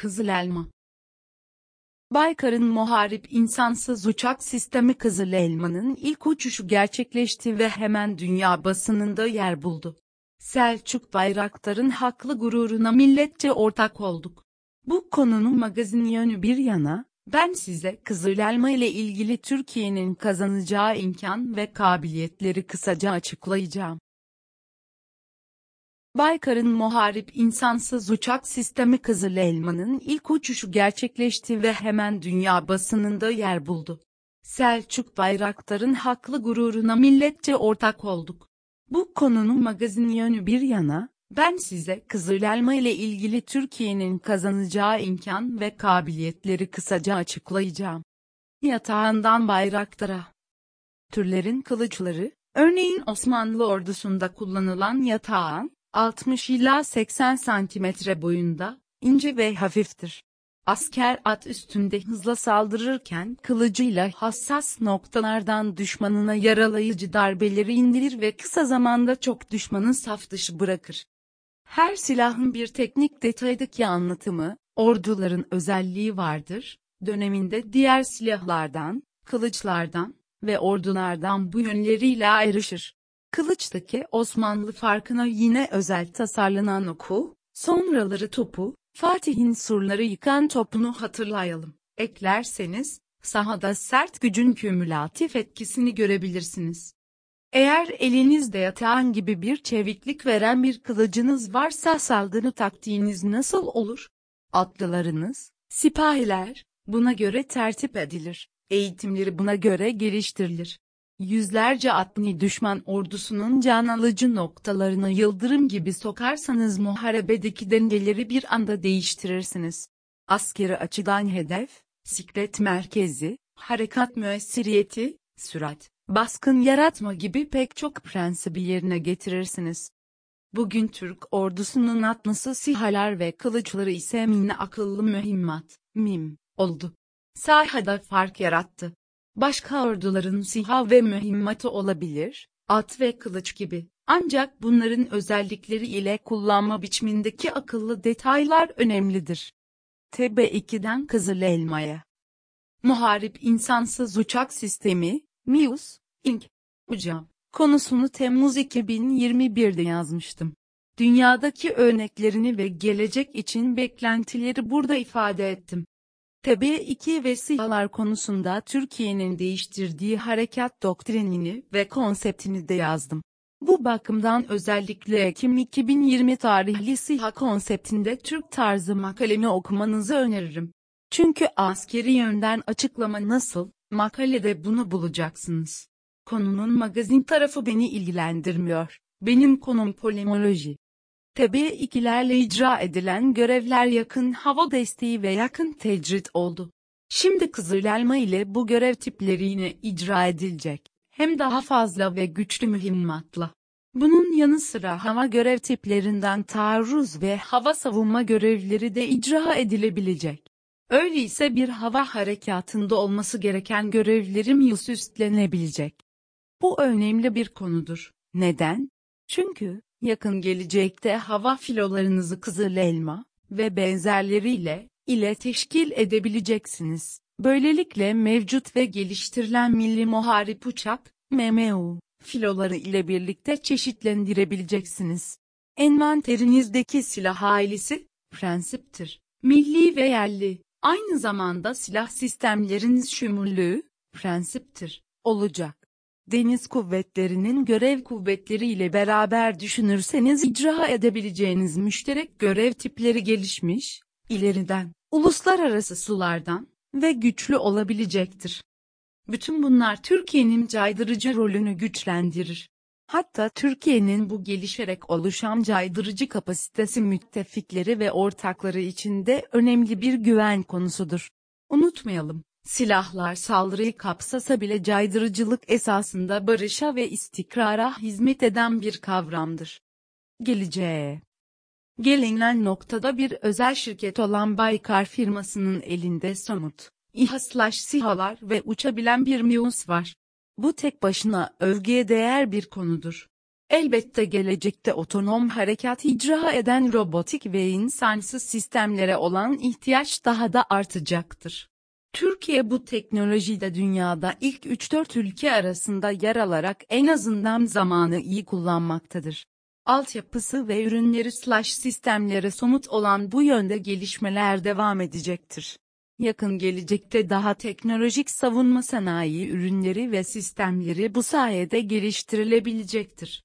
Kızıl Elma Baykar'ın muharip insansız uçak sistemi Kızıl Elma'nın ilk uçuşu gerçekleşti ve hemen dünya basınında yer buldu. Selçuk Bayraktar'ın haklı gururuna milletçe ortak olduk. Bu konunun magazin yönü bir yana, ben size Kızıl Elma ile ilgili Türkiye'nin kazanacağı imkan ve kabiliyetleri kısaca açıklayacağım. Baykar'ın muharip insansız uçak sistemi Kızıl Elma'nın ilk uçuşu gerçekleşti ve hemen dünya basınında yer buldu. Selçuk Bayraktar'ın haklı gururuna milletçe ortak olduk. Bu konunun magazin yönü bir yana, ben size Kızıl Elma ile ilgili Türkiye'nin kazanacağı imkan ve kabiliyetleri kısaca açıklayacağım. Yatağından Bayraktar'a Türlerin kılıçları, örneğin Osmanlı ordusunda kullanılan yatağın, 60 ila 80 santimetre boyunda, ince ve hafiftir. Asker at üstünde hızla saldırırken kılıcıyla hassas noktalardan düşmanına yaralayıcı darbeleri indirir ve kısa zamanda çok düşmanın saf dışı bırakır. Her silahın bir teknik detaydaki anlatımı, orduların özelliği vardır, döneminde diğer silahlardan, kılıçlardan ve ordulardan bu yönleriyle ayrışır. Kılıçtaki Osmanlı farkına yine özel tasarlanan oku, sonraları topu, Fatih'in surları yıkan topunu hatırlayalım. Eklerseniz, sahada sert gücün kümülatif etkisini görebilirsiniz. Eğer elinizde yatağın gibi bir çeviklik veren bir kılıcınız varsa saldırı taktiğiniz nasıl olur? Atlılarınız, sipahiler, buna göre tertip edilir, eğitimleri buna göre geliştirilir. Yüzlerce atlı düşman ordusunun can alıcı noktalarını yıldırım gibi sokarsanız muharebedeki dengeleri bir anda değiştirirsiniz. Askeri açıdan hedef, siklet merkezi, harekat müessiriyeti, sürat, baskın yaratma gibi pek çok prensibi yerine getirirsiniz. Bugün Türk ordusunun atması sihalar ve kılıçları ise mini akıllı mühimmat, MIM, oldu. Sahada fark yarattı. Başka orduların siha ve mühimmatı olabilir, at ve kılıç gibi. Ancak bunların özellikleri ile kullanma biçimindeki akıllı detaylar önemlidir. TB2'den Kızıl Elma'ya Muharip insansız uçak sistemi, MIUS, Inc. Hocam, konusunu Temmuz 2021'de yazmıştım. Dünyadaki örneklerini ve gelecek için beklentileri burada ifade ettim. TB2 ve SİHA'lar konusunda Türkiye'nin değiştirdiği harekat doktrinini ve konseptini de yazdım. Bu bakımdan özellikle Ekim 2020 tarihli SİHA konseptinde Türk tarzı makalemi okumanızı öneririm. Çünkü askeri yönden açıklama nasıl, makalede bunu bulacaksınız. Konunun magazin tarafı beni ilgilendirmiyor. Benim konum polemoloji. TB2'lerle icra edilen görevler yakın hava desteği ve yakın tecrit oldu. Şimdi Kızıl Elma ile bu görev tipleri yine icra edilecek. Hem daha fazla ve güçlü mühimmatla. Bunun yanı sıra hava görev tiplerinden taarruz ve hava savunma görevleri de icra edilebilecek. Öyleyse bir hava harekatında olması gereken görevlerim yüz üstlenebilecek. Bu önemli bir konudur. Neden? Çünkü, yakın gelecekte hava filolarınızı Kızıl Elma ve benzerleriyle ile teşkil edebileceksiniz. Böylelikle mevcut ve geliştirilen milli muharip uçak, MMU, filoları ile birlikte çeşitlendirebileceksiniz. Envanterinizdeki silah ailesi, prensiptir. Milli ve yerli, aynı zamanda silah sistemleriniz şumullüğü, prensiptir, olacak deniz kuvvetlerinin görev kuvvetleri ile beraber düşünürseniz icra edebileceğiniz müşterek görev tipleri gelişmiş, ileriden, uluslararası sulardan ve güçlü olabilecektir. Bütün bunlar Türkiye'nin caydırıcı rolünü güçlendirir. Hatta Türkiye'nin bu gelişerek oluşan caydırıcı kapasitesi müttefikleri ve ortakları için de önemli bir güven konusudur. Unutmayalım. Silahlar saldırıyı kapsasa bile caydırıcılık esasında barışa ve istikrara hizmet eden bir kavramdır. Geleceğe Gelinen noktada bir özel şirket olan Baykar firmasının elinde somut, İHA SİHA'lar ve uçabilen bir MİUS var. Bu tek başına övgüye değer bir konudur. Elbette gelecekte otonom harekat icra eden robotik ve insansız sistemlere olan ihtiyaç daha da artacaktır. Türkiye bu teknolojide dünyada ilk 3-4 ülke arasında yer alarak en azından zamanı iyi kullanmaktadır. Altyapısı ve ürünleri slash sistemleri somut olan bu yönde gelişmeler devam edecektir. Yakın gelecekte daha teknolojik savunma sanayi ürünleri ve sistemleri bu sayede geliştirilebilecektir.